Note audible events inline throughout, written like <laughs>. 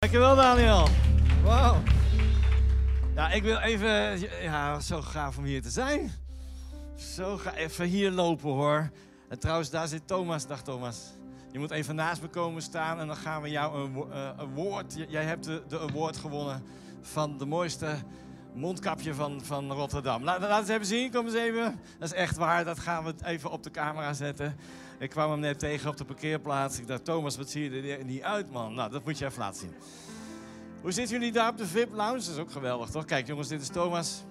Dankjewel Daniel. Wow. Ja, ik wil even, ja, zo gaaf om hier te zijn. Zo ga even hier lopen hoor. En trouwens, daar zit Thomas. Dag Thomas. Je moet even naast me komen staan en dan gaan we jou een, uh, award. Jij hebt de, de award gewonnen van de mooiste mondkapje van, van Rotterdam. Laat, laat eens even zien, kom eens even. Dat is echt waar, dat gaan we even op de camera zetten. Ik kwam hem net tegen op de parkeerplaats. Ik dacht, Thomas, wat zie je er niet uit, man? Nou, dat moet je even laten zien. Hoe zitten jullie daar op de VIP-lounge? Dat is ook geweldig, toch? Kijk, jongens, dit is Thomas.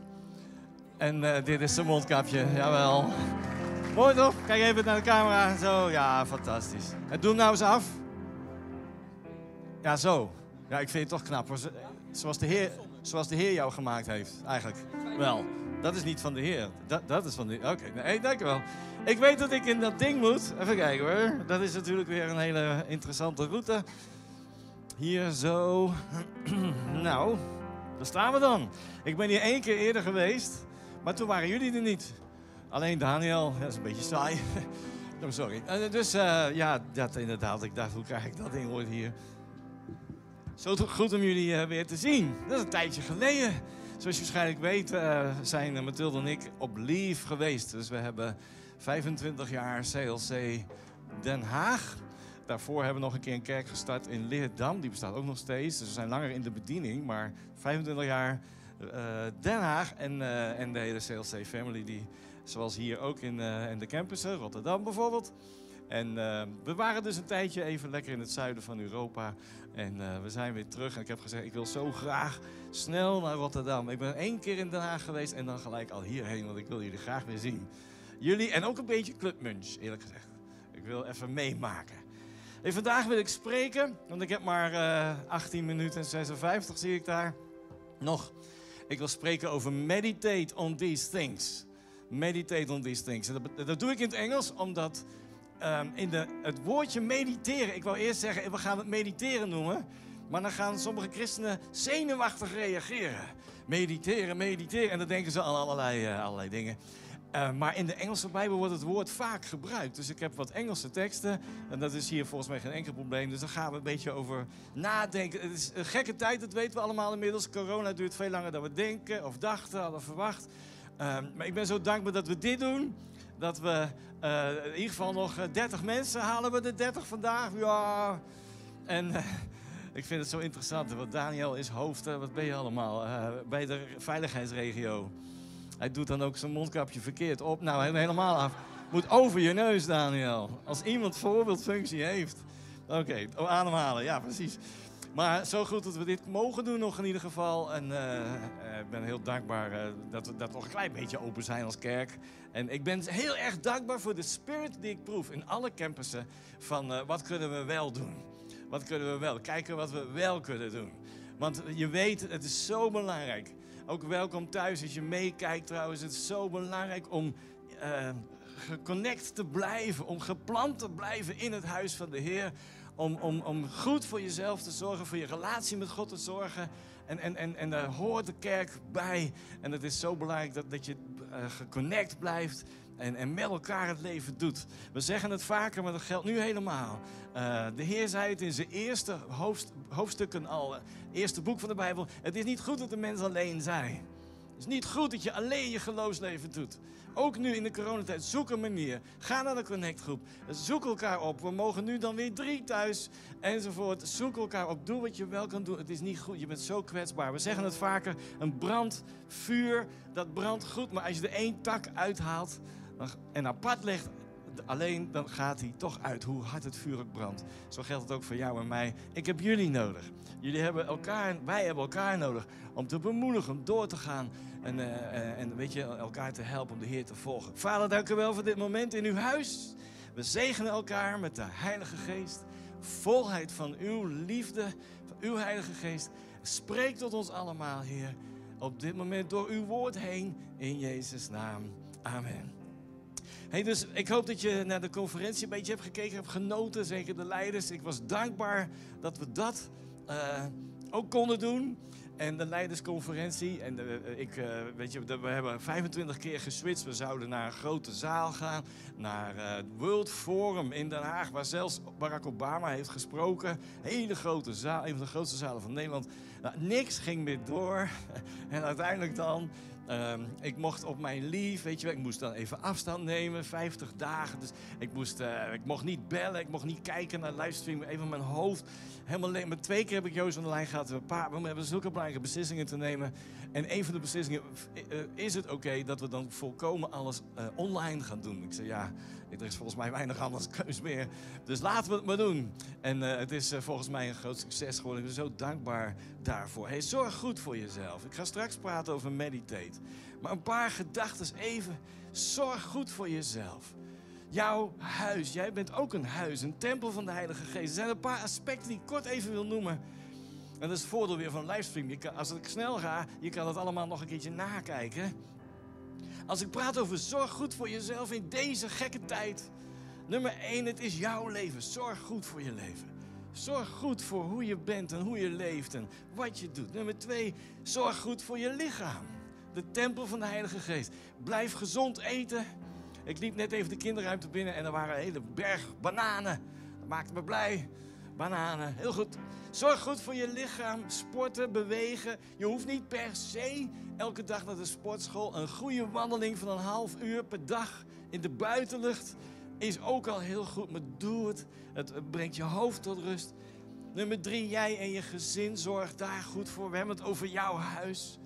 En uh, dit is zijn mondkapje, jawel. Mooi toch? Kijk even naar de camera. Zo, ja, fantastisch. En doe nou eens af. Ja, zo. Ja, ik vind het toch knap. Zoals de Heer, zoals de heer jou gemaakt heeft, eigenlijk. Wel, dat is niet van de Heer. Dat, dat is van de Oké, okay. nee, dankjewel. Ik weet dat ik in dat ding moet. Even kijken hoor. Dat is natuurlijk weer een hele interessante route. Hier zo. <clears throat> nou, daar staan we dan. Ik ben hier één keer eerder geweest, maar toen waren jullie er niet. Alleen Daniel, dat is een beetje saai. <laughs> oh, sorry. Dus uh, ja, dat inderdaad. Ik dacht, hoe krijg ik dat ding ooit hier? Zo goed om jullie uh, weer te zien. Dat is een tijdje geleden. Zoals je waarschijnlijk weet, zijn Mathilde en ik op leave geweest. Dus we hebben 25 jaar CLC Den Haag. Daarvoor hebben we nog een keer een kerk gestart in Leerdam. Die bestaat ook nog steeds. Dus we zijn langer in de bediening. Maar 25 jaar uh, Den Haag en, uh, en de hele CLC family. Die, zoals hier ook in, uh, in de campussen, Rotterdam bijvoorbeeld. En we waren dus een tijdje even lekker in het zuiden van Europa. En we zijn weer terug. En ik heb gezegd, ik wil zo graag snel naar Rotterdam. Ik ben één keer in Den Haag geweest en dan gelijk al hierheen. Want ik wil jullie graag weer zien. Jullie en ook een beetje Club Munch, eerlijk gezegd. Ik wil even meemaken. Vandaag wil ik spreken, want ik heb maar uh, 18 minuten en 56 zie ik daar nog. Ik wil spreken over meditate on these things. Meditate on these things. En dat, doe ik in het Engels, omdat um, in de, het woordje mediteren, ik wou eerst zeggen, we gaan het mediteren noemen. Maar dan gaan sommige christenen zenuwachtig reageren. Mediteren, mediteren. En dan denken ze aan allerlei, uh, allerlei dingen. Uh, maar in de Engelse Bijbel wordt het woord vaak gebruikt. Dus ik heb wat Engelse teksten. En dat is hier volgens mij geen enkel probleem. Dus daar gaan we een beetje over nadenken. Het is een gekke tijd, dat weten we allemaal inmiddels. Corona duurt veel langer dan we denken of dachten, hadden verwacht. Uh, maar ik ben zo dankbaar dat we dit doen. Dat we uh, in ieder geval nog 30 mensen halen we de 30 vandaag. Ja. En <laughs> ik vind het zo interessant. Want Daniel is hoofd, wat ben je allemaal? bij de veiligheidsregio. Hij doet dan ook zijn mondkapje verkeerd op. Nou, helemaal af. Moet over je neus, Daniel. Als iemand voorbeeldfunctie heeft. Oké, oh, ademhalen. Ja, precies. Maar zo goed dat we dit mogen doen nog in ieder geval. En uh, ik ben heel dankbaar uh, dat, we, dat nog een klein beetje open zijn als kerk. En ik ben heel erg dankbaar voor de spirit die ik proef in alle campussen. Van wat kunnen we wel doen? Wat kunnen we wel? Kijken wat we wel kunnen doen. Want je weet, het is zo belangrijk. Ook welkom thuis als je meekijkt trouwens. Het is zo belangrijk om uh, geconnect te blijven. Om geplant te blijven in het huis van de Heer. Om, om, om goed voor jezelf te zorgen. Voor je relatie met God te zorgen. En, en, en, en daar hoort de kerk bij. En het is zo belangrijk dat, dat je uh, geconnect blijft. En, en met elkaar het leven doet. We zeggen het vaker, maar dat geldt nu helemaal. Uh, de Heer zei het in zijn eerste hoofd, hoofdstukken al, uh, eerste boek van de Bijbel. Het is niet goed dat de mens alleen zijn. Het is niet goed dat je alleen je geloofsleven doet. Ook nu in de coronatijd, zoek een manier. Ga naar de connectgroep. Zoek elkaar op. We mogen nu dan weer drie thuis enzovoort. Zoek elkaar op. Doe wat je wel kan doen. Het is niet goed. Je bent zo kwetsbaar. We zeggen het vaker. Een brand, vuur, dat brandt goed. Maar als je er één tak uithaalt, en apart legt, alleen dan gaat hij toch uit, hoe hard het vuur ook brandt. Zo geldt het ook voor jou en mij. Ik heb jullie nodig. Jullie hebben elkaar, wij hebben elkaar nodig om te bemoedigen, om door te gaan. En, uh, en weet je, elkaar te helpen om de Heer te volgen. Vader, dank u wel voor dit moment in uw huis. We zegenen elkaar met de Heilige Geest. Volheid van uw liefde, van uw Heilige Geest. Spreek tot ons allemaal, Heer. Op dit moment door uw woord heen. In Jezus' naam. Amen. Hey, dus ik hoop dat je naar de conferentie een beetje hebt gekeken, hebt genoten, zeker de leiders. Ik was dankbaar dat we dat uh, ook konden doen. En de leidersconferentie. En uh, ik, uh, weet je, we hebben 25 keer geswitcht. We zouden naar een grote zaal gaan. Naar het World Forum in Den Haag. Waar zelfs Barack Obama heeft gesproken. Hele grote zaal. Een van de grootste zalen van Nederland. Nou, niks ging meer door. <laughs> En uiteindelijk dan Um, ik mocht op mijn leave, weet je wel, ik moest dan even afstand nemen, 50 dagen. Dus ik, moest, uh, ik mocht niet bellen, ik mocht niet kijken naar livestream. Even mijn hoofd helemaal leeg. Maar twee keer heb ik Joost aan de lijn gehad. We, we hebben zulke belangrijke beslissingen te nemen. En een van de beslissingen, uh, is het oké dat we dan volkomen alles uh, online gaan doen? Ik zei ja, er is volgens mij weinig anders keus meer. Dus laten we het maar doen. En het is volgens mij een groot succes geworden. Ik ben zo dankbaar daarvoor. Hey, zorg goed voor jezelf. Ik ga straks praten over meditate. Maar een paar gedachten even. Zorg goed voor jezelf. Jouw huis. Jij bent ook een huis, een tempel van de Heilige Geest. Er zijn een paar aspecten die ik kort even wil noemen. En dat is het voordeel weer van livestream. Je kan, als ik snel ga, je kan het allemaal nog een keertje nakijken. Als ik praat over zorg goed voor jezelf in deze gekke tijd. Nummer 1, het is jouw leven. Zorg goed voor je leven. Zorg goed voor hoe je bent en hoe je leeft en wat je doet. Nummer 2, zorg goed voor je lichaam de tempel van de Heilige Geest. Blijf gezond eten. Ik liep net even de kinderruimte binnen en er waren een hele berg bananen. Dat maakte me blij. Bananen, heel goed. Zorg goed voor je lichaam. Sporten, bewegen. Je hoeft niet per se elke dag naar de sportschool. Een goede wandeling van een half uur per dag in de buitenlucht is ook al heel goed. Maar doe het. Het brengt je hoofd tot rust. Nummer drie, jij en je gezin zorg daar goed voor. We hebben het over jouw huis.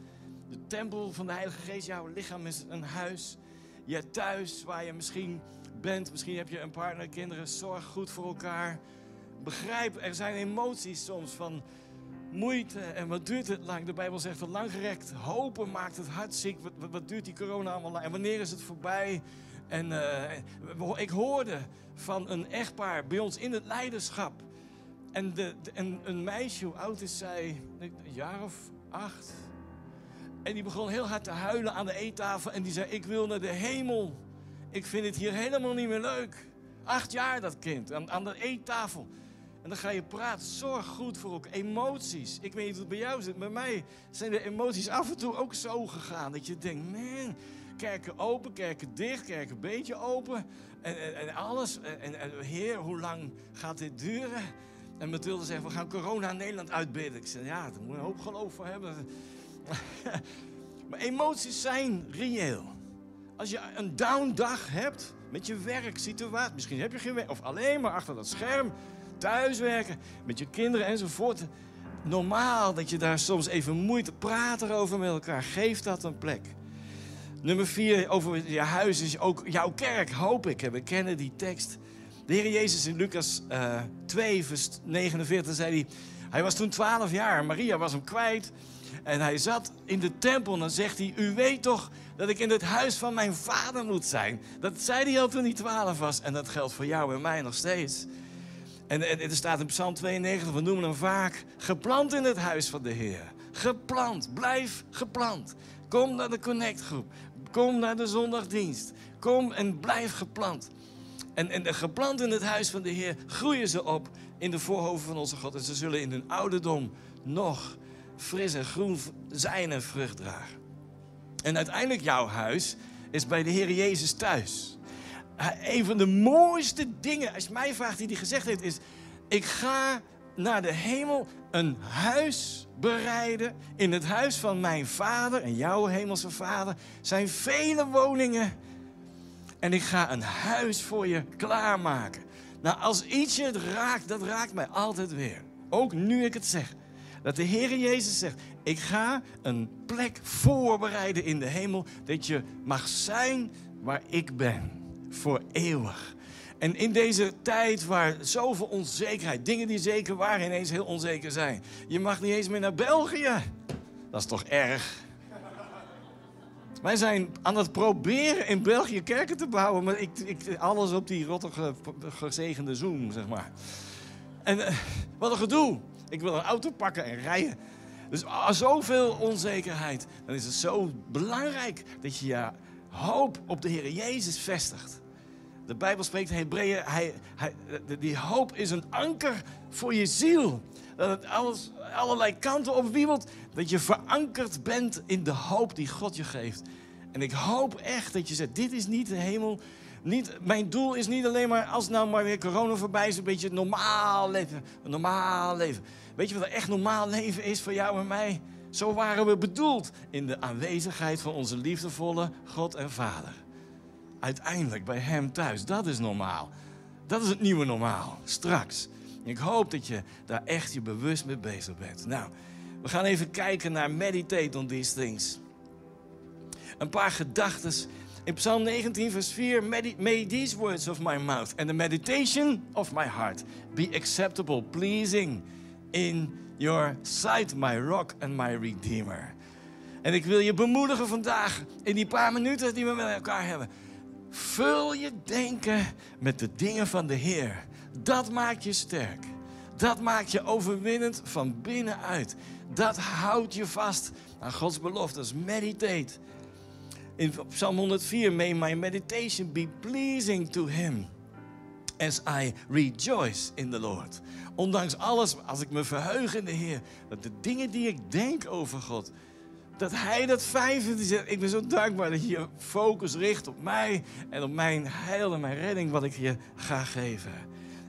De tempel van de Heilige Geest, jouw lichaam is een huis. Je thuis waar je misschien bent, misschien heb je een partner, kinderen, zorg goed voor elkaar. Begrijp, er zijn emoties soms van moeite en wat duurt het lang? De Bijbel zegt lang gerekt. Hopen maakt het hart ziek. Wat, wat, duurt die corona allemaal lang? En wanneer is het voorbij? En uh, ik hoorde van een echtpaar bij ons in het leiderschap. En, de, de, en een meisje, hoe oud is zij? Een jaar of acht, en die begon heel hard te huilen aan de eettafel. En die zei: Ik wil naar de hemel. Ik vind het hier helemaal niet meer leuk. Acht jaar dat kind, aan, aan de eettafel. En dan ga je praten. Zorg goed voor ook emoties. Ik weet niet hoe het bij jou zit. Bij mij zijn de emoties af en toe ook zo gegaan. Dat je denkt, man, kerken open, kerken dicht, kerken een beetje open. En, en, alles. En, en, heer, hoe lang gaat dit duren? En Mathilde zegt, we gaan corona in Nederland uitbidden. Ik zeg, ja, daar moet je een hoop geloof voor hebben. <laughs> maar emoties zijn reëel. Als je een down dag hebt met je werksituatie, misschien heb je geen werk, of alleen maar achter dat scherm, thuiswerken, met je kinderen enzovoort. Normaal dat je daar soms even moeite praat erover met elkaar. Geef dat een plek. Nummer vier, over je huis is ook jouw kerk, hoop ik. We kennen die tekst. De Heer Jezus in Lucas uh, 2, vers 49 zei hij... Hij was toen 12 jaar, Maria was hem kwijt. En hij zat in de tempel en dan zegt hij, u weet toch dat ik in het huis van mijn vader moet zijn. Dat zei hij al toen hij twaalf was en dat geldt voor jou en mij nog steeds. En, er staat in Psalm 92, we noemen hem vaak, geplant in het huis van de Heer. Geplant, blijf geplant. Kom naar de connectgroep, kom naar de zondagdienst. Kom en blijf geplant. En, en geplant in het huis van de Heer groeien ze op in de voorhoven van onze God. En ze zullen in hun ouderdom nog fris en groen zijn en vrucht dragen. En uiteindelijk jouw huis is bij de Heer Jezus thuis. Een van de mooiste dingen, als mij vraagt die hij gezegd heeft, is: Ik ga naar de hemel een huis bereiden. In het huis van mijn vader en jouw hemelse vader zijn vele woningen. En ik ga een huis voor je klaarmaken. Nou, als iets je het raakt, dat raakt mij altijd weer. Ook nu ik het zeg. Dat de Heer Jezus zegt: Ik ga een plek voorbereiden in de hemel. Dat je mag zijn waar ik ben. Voor eeuwig. En in deze tijd waar zoveel onzekerheid, dingen die zeker waren, ineens heel onzeker zijn. Je mag niet eens meer naar België. Dat is toch erg? Wij zijn aan het proberen in België kerken te bouwen, maar ik, ik, alles op die rottige, gezegende Zoom, zeg maar. En uh, wat een gedoe. Ik wil een auto pakken en rijden. Dus als zoveel onzekerheid. Dan is het zo belangrijk dat je je hoop op de Heer Jezus vestigt. De Bijbel spreekt Hebreeën, hij, hij, die hoop is een anker voor je ziel. Dat het alles, allerlei kanten op wiebelt, dat je verankerd bent in de hoop die God je geeft. En ik hoop echt dat je zegt, dit is niet de hemel. Niet, mijn doel is niet alleen maar, als nou maar weer corona voorbij is, een beetje normaal leven. Een normaal leven. Weet je wat er echt normaal leven is voor jou en mij? Zo waren we bedoeld in de aanwezigheid van onze liefdevolle God en Vader. Uiteindelijk bij Hem thuis. Dat is normaal. Dat is het nieuwe normaal. Straks. Ik hoop dat je daar echt je bewust mee bezig bent. Nou, we gaan even kijken naar meditate on these things. Een paar gedachten. In Psalm 19, vers 4. May these words of my mouth and the meditation of my heart be acceptable, pleasing in your sight, my rock and my redeemer. En ik wil je bemoedigen vandaag in die paar minuten die we met elkaar hebben. Vul je denken met de dingen van de Heer. Dat maakt je sterk. Dat maakt je overwinnend van binnenuit. Dat houdt je vast aan Gods beloftes. Meditate. In Psalm 104, may my meditation be pleasing to Him. As I rejoice in the Lord. Ondanks alles, als ik me verheug in de Heer, dat de dingen die ik denk over God, dat Hij dat fijn vindt. Ik ben zo dankbaar dat je je focus richt op mij en op mijn heil en mijn redding, wat ik je ga geven.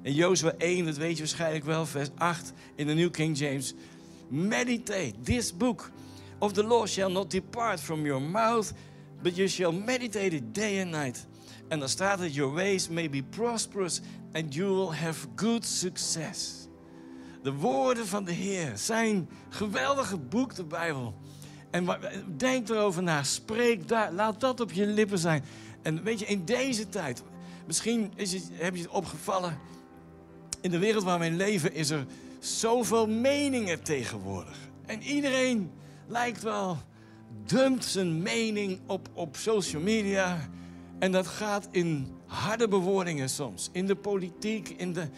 In Jozua 1, dat weet je waarschijnlijk wel, vers 8 in de New King James. Meditate, this book of the law shall not depart from your mouth, but you shall meditate it day and night. En dan staat het, your ways may be prosperous and you will have good success. De woorden van de Heer zijn geweldige boek, de Bijbel. En denk erover na, spreek daar, laat dat op je lippen zijn. En weet je, in deze tijd, misschien is het, heb je het opgevallen, in de wereld waar we leven is er zoveel meningen tegenwoordig. En iedereen lijkt wel, dumpt zijn mening op, op social media. En dat gaat in harde bewoordingen soms. In de politiek, in de...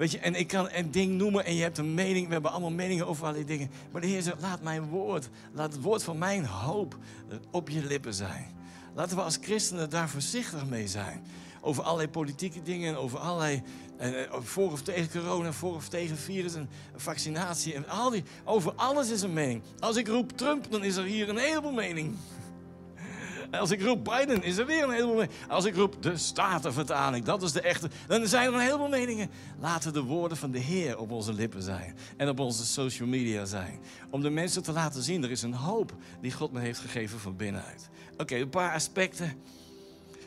Weet je, en ik kan een ding noemen en je hebt een mening. We hebben allemaal meningen over allerlei dingen. Maar de Heer zegt, laat mijn woord, laat het woord van mijn hoop op je lippen zijn. Laten we als christenen daar voorzichtig mee zijn. Over allerlei politieke dingen, over allerlei en, eh, voor of tegen corona, voor of tegen virus en vaccinatie. En al die, over alles is een mening. Als ik roep Trump, dan is er hier een heleboel mening. <laughs> Als ik roep Biden, is er weer een heleboel mening. Als ik roep de Statenvertaling, dat is de echte, dan zijn er een heleboel meningen. Laten de woorden van de Heer op onze lippen zijn. En op onze social media zijn. Om de mensen te laten zien, er is een hoop die God me heeft gegeven van binnenuit. Oké, een paar aspecten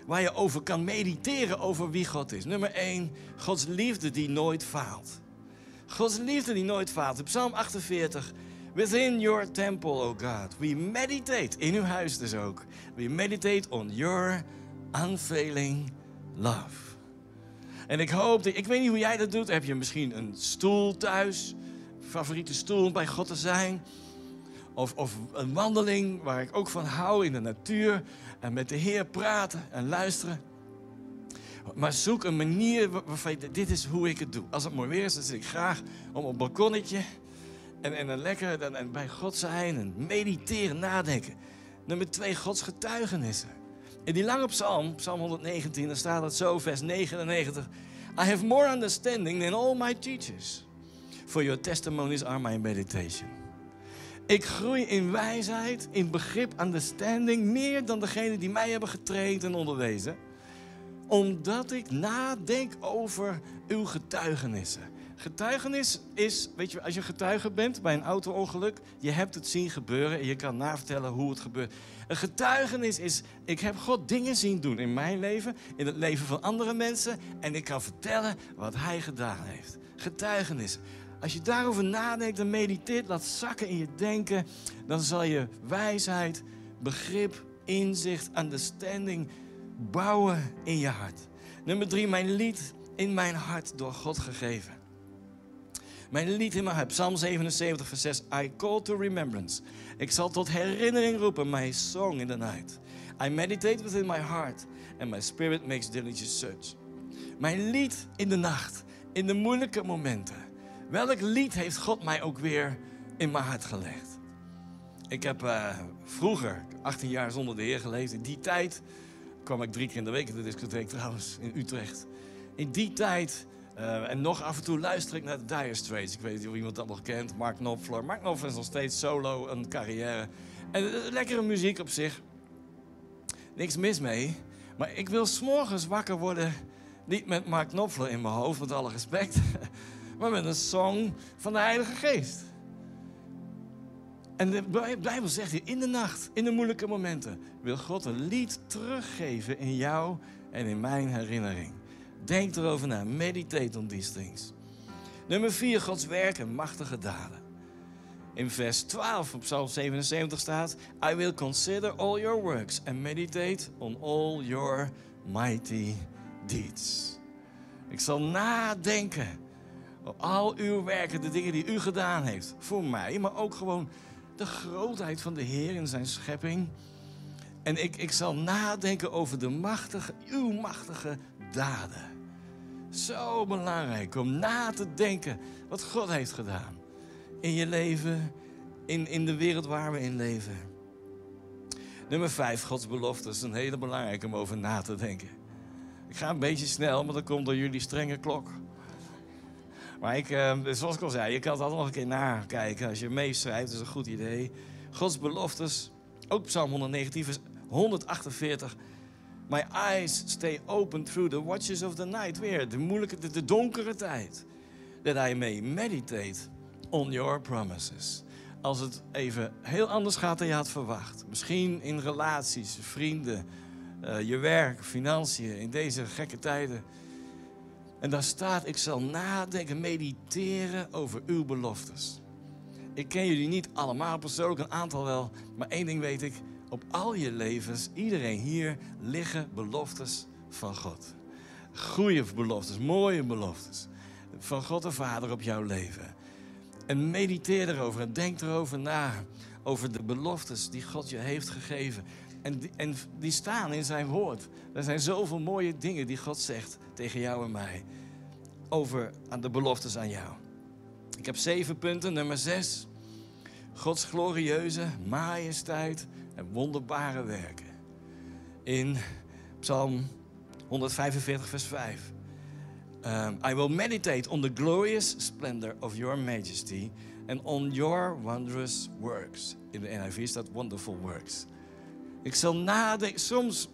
waar je over kan mediteren over wie God is. Nummer 1, Gods liefde die nooit faalt. Gods liefde die nooit faalt. In Psalm 48, Within your temple, O God, we meditate, in uw huis dus ook. We meditate on your unfailing love. En ik hoop, dat, ik weet niet hoe jij dat doet. Heb je misschien een stoel thuis? Favoriete stoel om bij God te zijn? Of, of een wandeling waar ik ook van hou in de natuur. En met de Heer praten en luisteren. Maar zoek een manier waarvan je, dit is hoe ik het doe. Als het mooi weer is, dan zit ik graag om op een balkonnetje. En, en lekker dan, en bij God zijn en mediteren, nadenken. Nummer twee, Gods getuigenissen. In die lange psalm, psalm 119, dan staat het zo, vers 99. I have more understanding than all my teachers. For your testimonies are my meditation. Ik groei in wijsheid, in begrip, understanding, meer dan degene die mij hebben getraind en onderwezen. Omdat ik nadenk over uw getuigenissen. Getuigenis is, weet je, als je getuige bent bij een auto-ongeluk, je hebt het zien gebeuren en je kan navertellen hoe het gebeurt. Een getuigenis is, ik heb God dingen zien doen in mijn leven, in het leven van andere mensen en ik kan vertellen wat Hij gedaan heeft. Getuigenis. Als je daarover nadenkt en mediteert, laat zakken in je denken, dan zal je wijsheid, begrip, inzicht, understanding bouwen in je hart. Nummer drie, mijn lied in mijn hart door God gegeven. Mijn lied in mijn hart, Psalm 77, vers 6. I call to remembrance. Ik zal tot herinnering roepen, my song in the night. I meditate within my heart, and my spirit makes diligent search. Mijn lied in de nacht, in de moeilijke momenten. Welk lied heeft God mij ook weer in mijn hart gelegd? Ik heb uh, vroeger 18 jaar zonder de Heer geleefd. In die tijd kwam ik drie keer in de week in de discotheek trouwens, in Utrecht. In die tijd Eh, en nog af en toe luister ik naar de Dire Straits. Ik weet niet of iemand dat nog kent. Mark Knopfler. Mark Knopfler is nog steeds solo een carrière. En uh, lekkere muziek op zich. Niks mis mee. Maar ik wil s'morgens wakker worden. Niet met Mark Knopfler in mijn hoofd, met alle respect. <laughs> Maar met een song van de Heilige Geest. En de Bijbel zegt hier, in de nacht, in de moeilijke momenten, wil God een lied teruggeven in jou en in mijn herinnering. Denk erover na, meditate on these things. Nummer 4, Gods werk en machtige daden. In vers 12 op Psalm 77 staat: I will consider all your works and meditate on all your mighty deeds. Ik zal nadenken op al uw werken, de dingen die u gedaan heeft voor mij, maar ook gewoon de grootheid van de Heer in zijn schepping. En ik, ik zal nadenken over de machtige, uw machtige daden. Zo belangrijk om na te denken wat God heeft gedaan. In je leven, in, in de wereld waar we in leven. Nummer vijf, Gods belofte. is een hele belangrijke om over na te denken. Ik ga een beetje snel, maar dat komt door jullie strenge klok. Maar ik, uh, zoals ik al zei, je kan het altijd nog een keer nakijken. Als je meeschrijft, dat is een goed idee. Gods beloftes, ook Psalm 119, vers 148. My eyes stay open through the watches of the night. Weer de moeilijke, de, donkere tijd. That I may meditate on your promises. Als het even heel anders gaat dan je had verwacht. Misschien in relaties, vrienden, uh, je werk, financiën, in deze gekke tijden. En daar staat, ik zal nadenken, mediteren over uw beloftes. Ik ken jullie niet allemaal persoonlijk, een aantal wel. Maar één ding weet ik, op al je levens, iedereen hier, liggen beloftes van God. Goede beloftes, mooie beloftes. Van God de Vader op jouw leven. En mediteer erover en denk erover na. Over de beloftes die God je heeft gegeven. En die, en die staan in zijn woord. Er zijn zoveel mooie dingen die God zegt tegen jou en mij. Over aan de beloftes aan jou. Ik heb zeven punten. Nummer zes. Gods glorieuze majesteit en wonderbare werken. In Psalm 145, vers 5. Um, I will meditate on the glorious splendor of your majesty and on your wondrous works. In de NIV staat wonderful works. Ik zal nadenken. Soms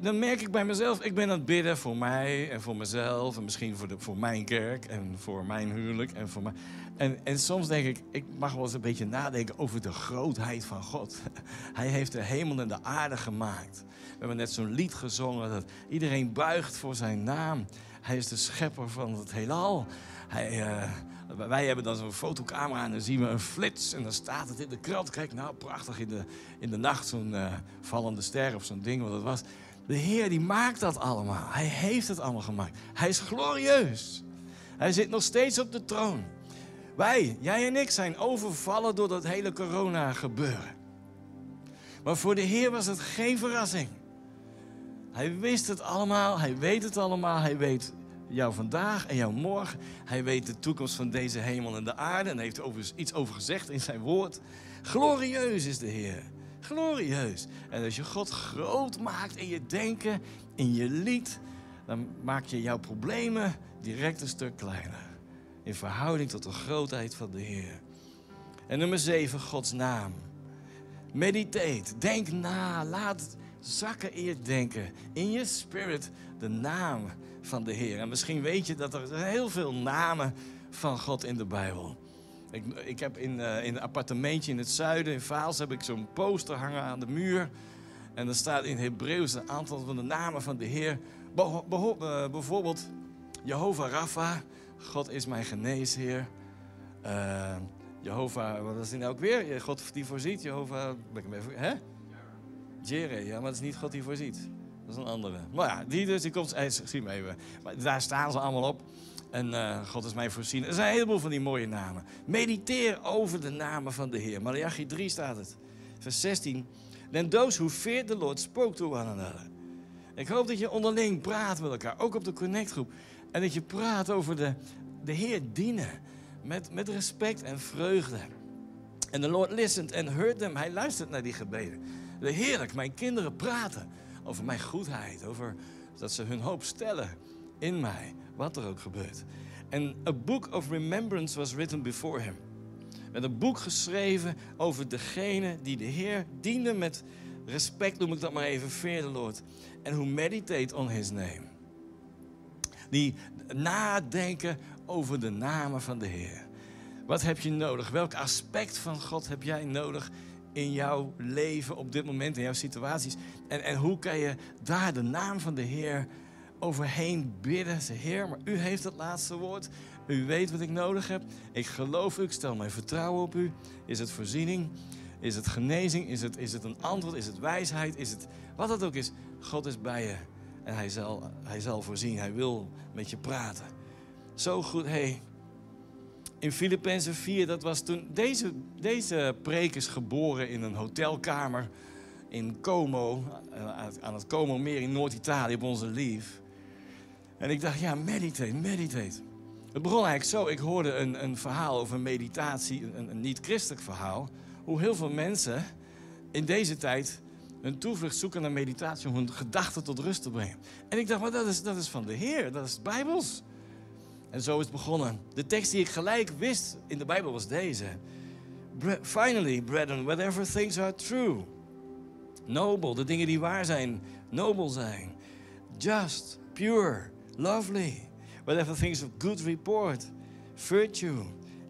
dan merk ik bij mezelf, ik ben aan het bidden voor mij en voor mezelf. En misschien voor, de, voor mijn kerk en voor mijn huwelijk. En, voor mij. En, en soms denk ik, ik mag wel eens een beetje nadenken over de grootheid van God. <laughs> Hij heeft de hemel en de aarde gemaakt. We hebben net zo'n lied gezongen dat iedereen buigt voor zijn naam. Hij is de schepper van het heelal. Hij, uh, wij hebben dan zo'n fotocamera en dan zien we een flits en dan staat het in de krant. Kijk, nou prachtig in de, in de nacht zo'n uh, vallende ster of zo'n ding wat het was. De Heer die maakt dat allemaal. Hij heeft het allemaal gemaakt. Hij is glorieus. Hij zit nog steeds op de troon. Wij, jij en ik, zijn overvallen door dat hele corona gebeuren. Maar voor de Heer was het geen verrassing. Hij wist het allemaal, hij weet het allemaal, hij weet jou vandaag en jou morgen. Hij weet de toekomst van deze hemel en de aarde en heeft er iets over gezegd in zijn woord. Glorieus is de Heer. Glorieus. En als je God groot maakt in je denken, in je lied, dan maak je jouw problemen direct een stuk kleiner. In verhouding tot de grootheid van de Heer. En nummer 7, Gods naam. Meditate, denk na, laat zakken in je denken, in je spirit, de naam van de Heer. En misschien weet je dat er heel veel namen van God in de Bijbel. Ik, ik heb in, uh, in een appartementje in het zuiden, in Vaals, heb ik zo'n poster hangen aan de muur. En er staat in Hebreeuws een aantal van de namen van de Heer. Uh, bijvoorbeeld Jehovah Rapha, God is mijn geneesheer. Uh, Jehovah, wat is die nou ook weer? God die voorziet, Jehovah, ben ik even, hè? Jere, ja, maar dat is niet God die voorziet. Dat is een andere. Maar ja, die dus, die komt, eh, zie me even. Maar daar staan ze allemaal op. En uh, God is mij voorzien. Er zijn een heleboel van die mooie namen. Mediteer over de namen van de Heer. Malachi 3 staat het. Vers 16. Then those who feared the Lord spoke to one another. Ik hoop dat je onderling praat met elkaar. Ook op de connectgroep. En dat je praat over de, de Heer dienen. Met, met respect en vreugde. En de Lord listened and heard them. Hij luistert naar die gebeden. De heerlijk, mijn kinderen praten over mijn goedheid. Over dat ze hun hoop stellen in mij. wat er ook gebeurt. En a book of remembrance was written before him. Met een boek geschreven over degene die de Heer diende met respect, noem ik dat maar even, fear the Lord. En who meditate on his name. Die nadenken over de namen van de Heer. Wat heb je nodig? Welk aspect van God heb jij nodig in jouw leven op dit moment, in jouw situaties? En, en hoe kan je daar de naam van de Heer overheen bidden? Zeg, Heer, maar u heeft het laatste woord. U weet wat ik nodig heb. Ik geloof u, ik stel mijn vertrouwen op u. Is het voorziening? Is het genezing? Is het, is het een antwoord? Is het wijsheid? Is het wat het ook is? God is bij je. En hij zal, hij zal voorzien. Hij wil met je praten. Zo goed. Hey, in Filippenzen 4, dat was toen... Deze, deze preek is geboren in een hotelkamer in Como. eh, Aan het Como meer in Noord-Italië op onze lief. En ik dacht, ja, meditate, meditate. Het begon eigenlijk zo. Ik hoorde een, een verhaal over meditatie, een, een niet-christelijk verhaal. Hoe heel veel mensen in deze tijd hun toevlucht zoeken naar meditatie om hun gedachten tot rust te brengen. En ik dacht, maar dat is, dat is van de Heer, dat is Bijbels. En zo is het begonnen. De tekst die ik gelijk wist in de Bijbel was deze. Finally, brethren, whatever things are true, noble, de dingen die waar zijn, nobel zijn, just, pure, lovely, whatever things of good report, virtue,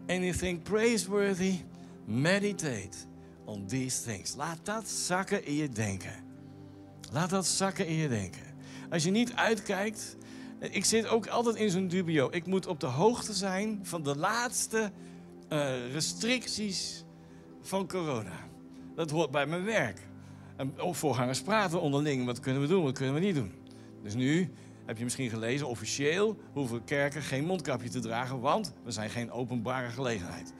anything praiseworthy, meditate on these things. Laat dat zakken in je denken. Laat dat zakken in je denken. Als je niet uitkijkt, ik zit ook altijd in zo'n dubio. Ik moet op de hoogte zijn van de laatste eh, restricties van corona. Dat hoort bij mijn werk. En voorgangers praten onderling. Wat kunnen we doen, wat kunnen we niet doen? Dus nu heb je misschien gelezen, officieel hoeven kerken geen mondkapje te dragen, want we zijn geen openbare gelegenheid.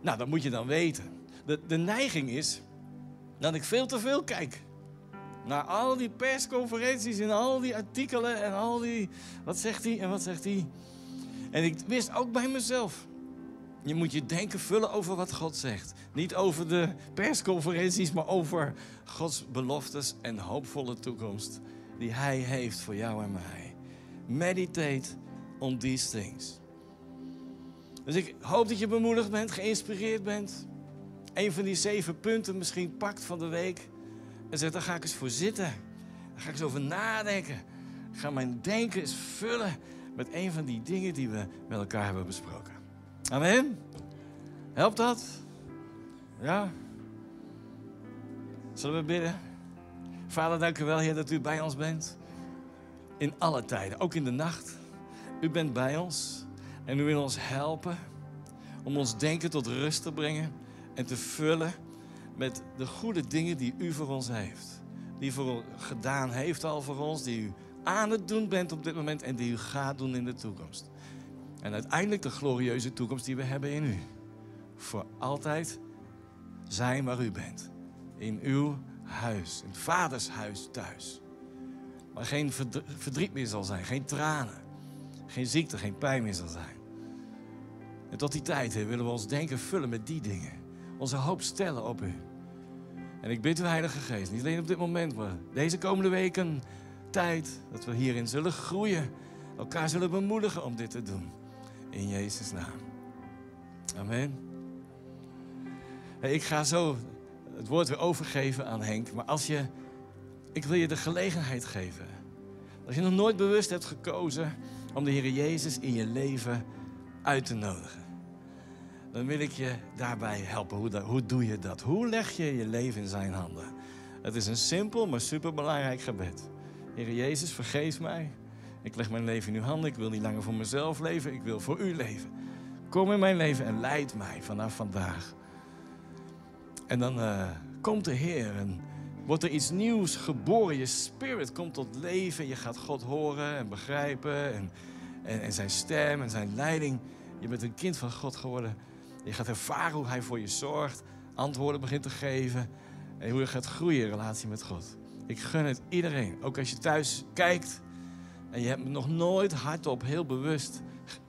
Nou, dat moet je dan weten. De, de neiging is dat ik veel te veel kijk. Naar al die persconferenties en al die artikelen en al die... Wat zegt hij en wat zegt hij? En ik wist ook bij mezelf. Je moet je denken vullen over wat God zegt. Niet over de persconferenties, maar over Gods beloftes en hoopvolle toekomst die Hij heeft voor jou en mij. Meditate on these things. Dus ik hoop dat je bemoedigd bent, geïnspireerd bent. Een van die zeven punten misschien pakt van de week. En zegt, daar ga ik eens voor zitten. Daar ga ik eens over nadenken. Ga mijn denken eens vullen met een van die dingen die we met elkaar hebben besproken. Amen. Helpt dat? Ja? Zullen we bidden? Vader, dank u wel, Heer, dat u bij ons bent. In alle tijden, ook in de nacht. U bent bij ons en u wil ons helpen om ons denken tot rust te brengen en te vullen met de goede dingen die u voor ons heeft. Die voor gedaan heeft al voor ons, die u aan het doen bent op dit moment en die u gaat doen in de toekomst. En uiteindelijk de glorieuze toekomst die we hebben in u. Voor altijd zijn waar u bent. In uw huis, in het vaders huis thuis. Waar geen verdriet meer zal zijn, geen tranen, geen ziekte, geen pijn meer zal zijn. En tot die tijd willen we ons denken vullen met die dingen. Onze hoop stellen op u. En ik bid u, Heilige Geest, niet alleen op dit moment, maar deze komende weken tijd, dat we hierin zullen groeien, elkaar zullen bemoedigen om dit te doen. In Jezus' naam. Amen. Ik ga zo het woord weer overgeven aan Henk, maar als je, ik wil je de gelegenheid geven. Als je nog nooit bewust hebt gekozen om de Heer Jezus in je leven uit te nodigen dan wil ik je daarbij helpen. Hoe, hoe doe je dat? Hoe leg je je leven in zijn handen? Het is een simpel, maar superbelangrijk gebed. Heer Jezus, vergeef mij. Ik leg mijn leven in uw handen. Ik wil niet langer voor mezelf leven. Ik wil voor u leven. Kom in mijn leven en leid mij vanaf vandaag. En dan uh, komt de Heer en wordt er iets nieuws geboren. Je spirit komt tot leven. Je gaat God horen en begrijpen. En, en, en zijn stem en zijn leiding. Je bent een kind van God geworden. Je gaat ervaren hoe hij voor je zorgt, antwoorden begint te geven en hoe je gaat groeien in relatie met God. Ik gun het iedereen, ook als je thuis kijkt en je hebt nog nooit hardop, heel bewust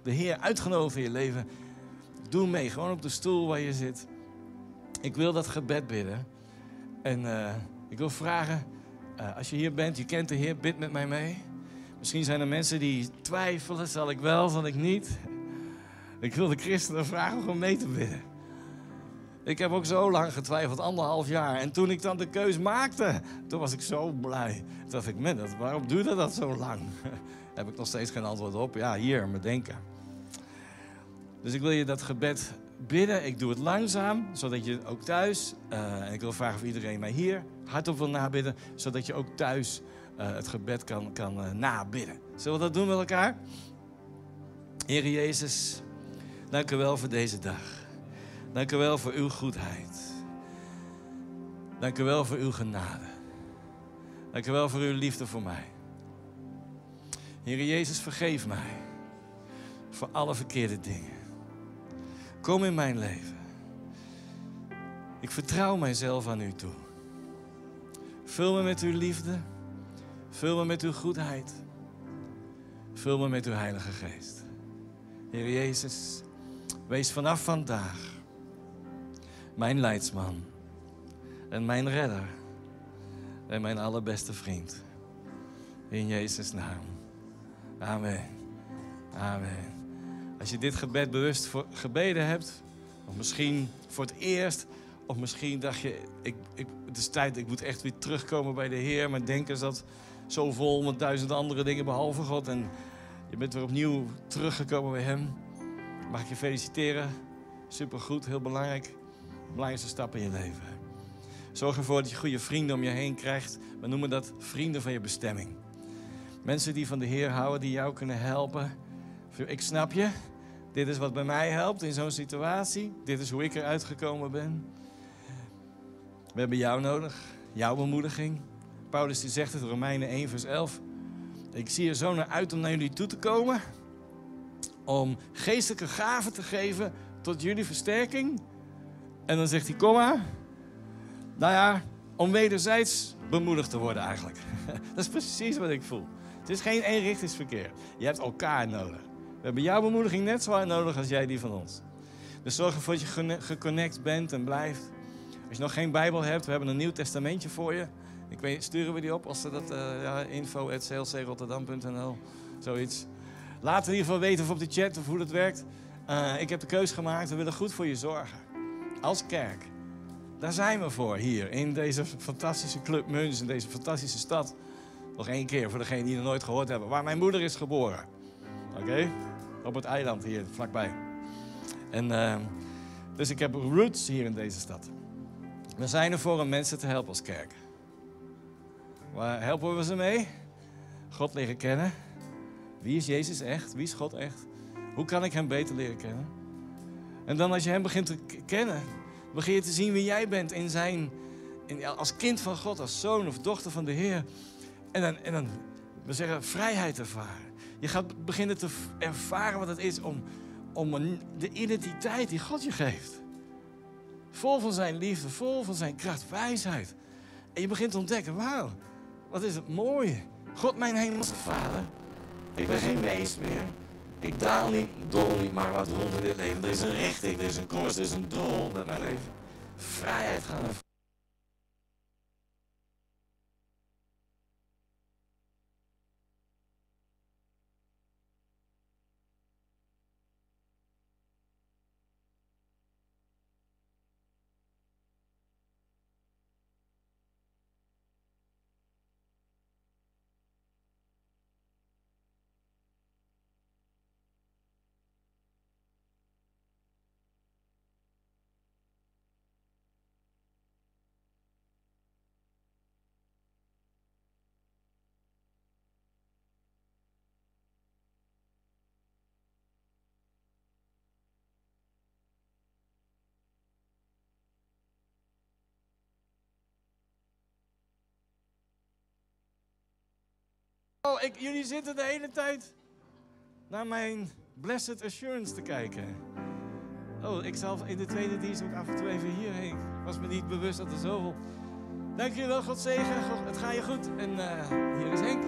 de Heer uitgenodigd in je leven. Doe mee, gewoon op de stoel waar je zit. Ik wil dat gebed bidden. En uh, ik wil vragen, uh, als je hier bent, je kent de Heer, bid met mij mee. Misschien zijn er mensen die twijfelen, zal ik wel, zal ik niet. Ik wil de christenen vragen om mee te bidden. Ik heb ook zo lang getwijfeld, anderhalf jaar. En toen ik dan de keus maakte, toen was ik zo blij. Toen dacht ik, man, waarom duurde dat zo lang? <laughs> heb ik nog steeds geen antwoord op. Ja, hier, me denken. Dus ik wil je dat gebed bidden. Ik doe het langzaam, zodat je ook thuis... Uh, en ik wil vragen of iedereen mij hier hardop wil nabidden... zodat je ook thuis uh, het gebed kan, kan uh, nabidden. Zullen we dat doen met elkaar? Heer Jezus, dank u wel voor deze dag. Dank u wel voor uw goedheid. Dank u wel voor uw genade. Dank u wel voor uw liefde voor mij. Heer Jezus, vergeef mij voor alle verkeerde dingen. Kom in mijn leven. Ik vertrouw mijzelf aan u toe. Vul me met uw liefde. Vul me met uw goedheid. Vul me met uw Heilige Geest. Heer Jezus, wees vanaf vandaag mijn leidsman en mijn redder en mijn allerbeste vriend. In Jezus' naam. Amen. Amen. Als je dit gebed bewust voor, gebeden hebt, of misschien voor het eerst, of misschien dacht je, ik, ik, het is tijd, ik moet echt weer terugkomen bij de Heer. Mijn denken zat zo vol met duizend andere dingen behalve God. En je bent weer opnieuw teruggekomen bij Hem. Mag ik je feliciteren? Supergoed, heel belangrijk. Belangrijkste stap in je leven. Zorg ervoor dat je goede vrienden om je heen krijgt. We noemen dat vrienden van je bestemming. Mensen die van de Heer houden, die jou kunnen helpen. Ik snap je. Dit is wat bij mij helpt in zo'n situatie. Dit is hoe ik eruit gekomen ben. We hebben jou nodig. Jouw bemoediging. Paulus die zegt het, Romeinen 1 vers 11. Ik zie er zo naar uit om naar jullie toe te komen. Om geestelijke gaven te geven tot jullie versterking. En dan zegt hij, kom maar. Nou ja, om wederzijds bemoedigd te worden eigenlijk. <laughs> Dat is precies wat ik voel. Het is geen eenrichtingsverkeer. Je hebt elkaar nodig. We hebben jouw bemoediging net zo hard nodig als jij die van ons. Dus zorg ervoor dat je geconnect bent en blijft. Als je nog geen Bijbel hebt, we hebben een Nieuw Testamentje voor je. Ik weet, sturen we die op als ze dat uh, ja, info.clcrotterdam.nl, zoiets. Laat in ieder geval weten of op de chat of hoe dat werkt. Uh, ik heb de keus gemaakt, we willen goed voor je zorgen. Als kerk. Daar zijn we voor hier in deze fantastische Club Muns, in deze fantastische stad. Nog één keer voor degenen die het nooit gehoord hebben. Waar mijn moeder is geboren. Oké? Op het eiland hier vlakbij. En, uh, dus ik heb roots hier in deze stad. We zijn er voor om mensen te helpen als kerk. Waar helpen we ze mee? God leren kennen. Wie is Jezus echt? Wie is God echt? Hoe kan ik hem beter leren kennen? En dan als je hem begint te kennen, begin je te zien wie jij bent in zijn, in, als kind van God, als zoon of dochter van de Heer. En dan, en dan, we zeggen, vrijheid ervaren. Je gaat beginnen te ervaren wat het is om, om de identiteit die God je geeft. Vol van zijn liefde, vol van zijn kracht, wijsheid. En je begint te ontdekken, wauw, wat is het mooi. God mijn hemelse vader. Ik ben geen wees meer. Ik daal niet, dol niet, maar wat rond in dit leven. Er is een richting, er is een koers, er is een doel met mijn leven. Vrijheid gaan ervaren. Oh, ik, jullie zitten de hele tijd naar mijn Blessed Assurance te kijken. Oh, ik zal in de tweede dienst ook af en toe even hierheen. Ik was me niet bewust dat er zoveel... Dank jullie wel, God zegen. Het gaat je goed. En uh, hier is Henk.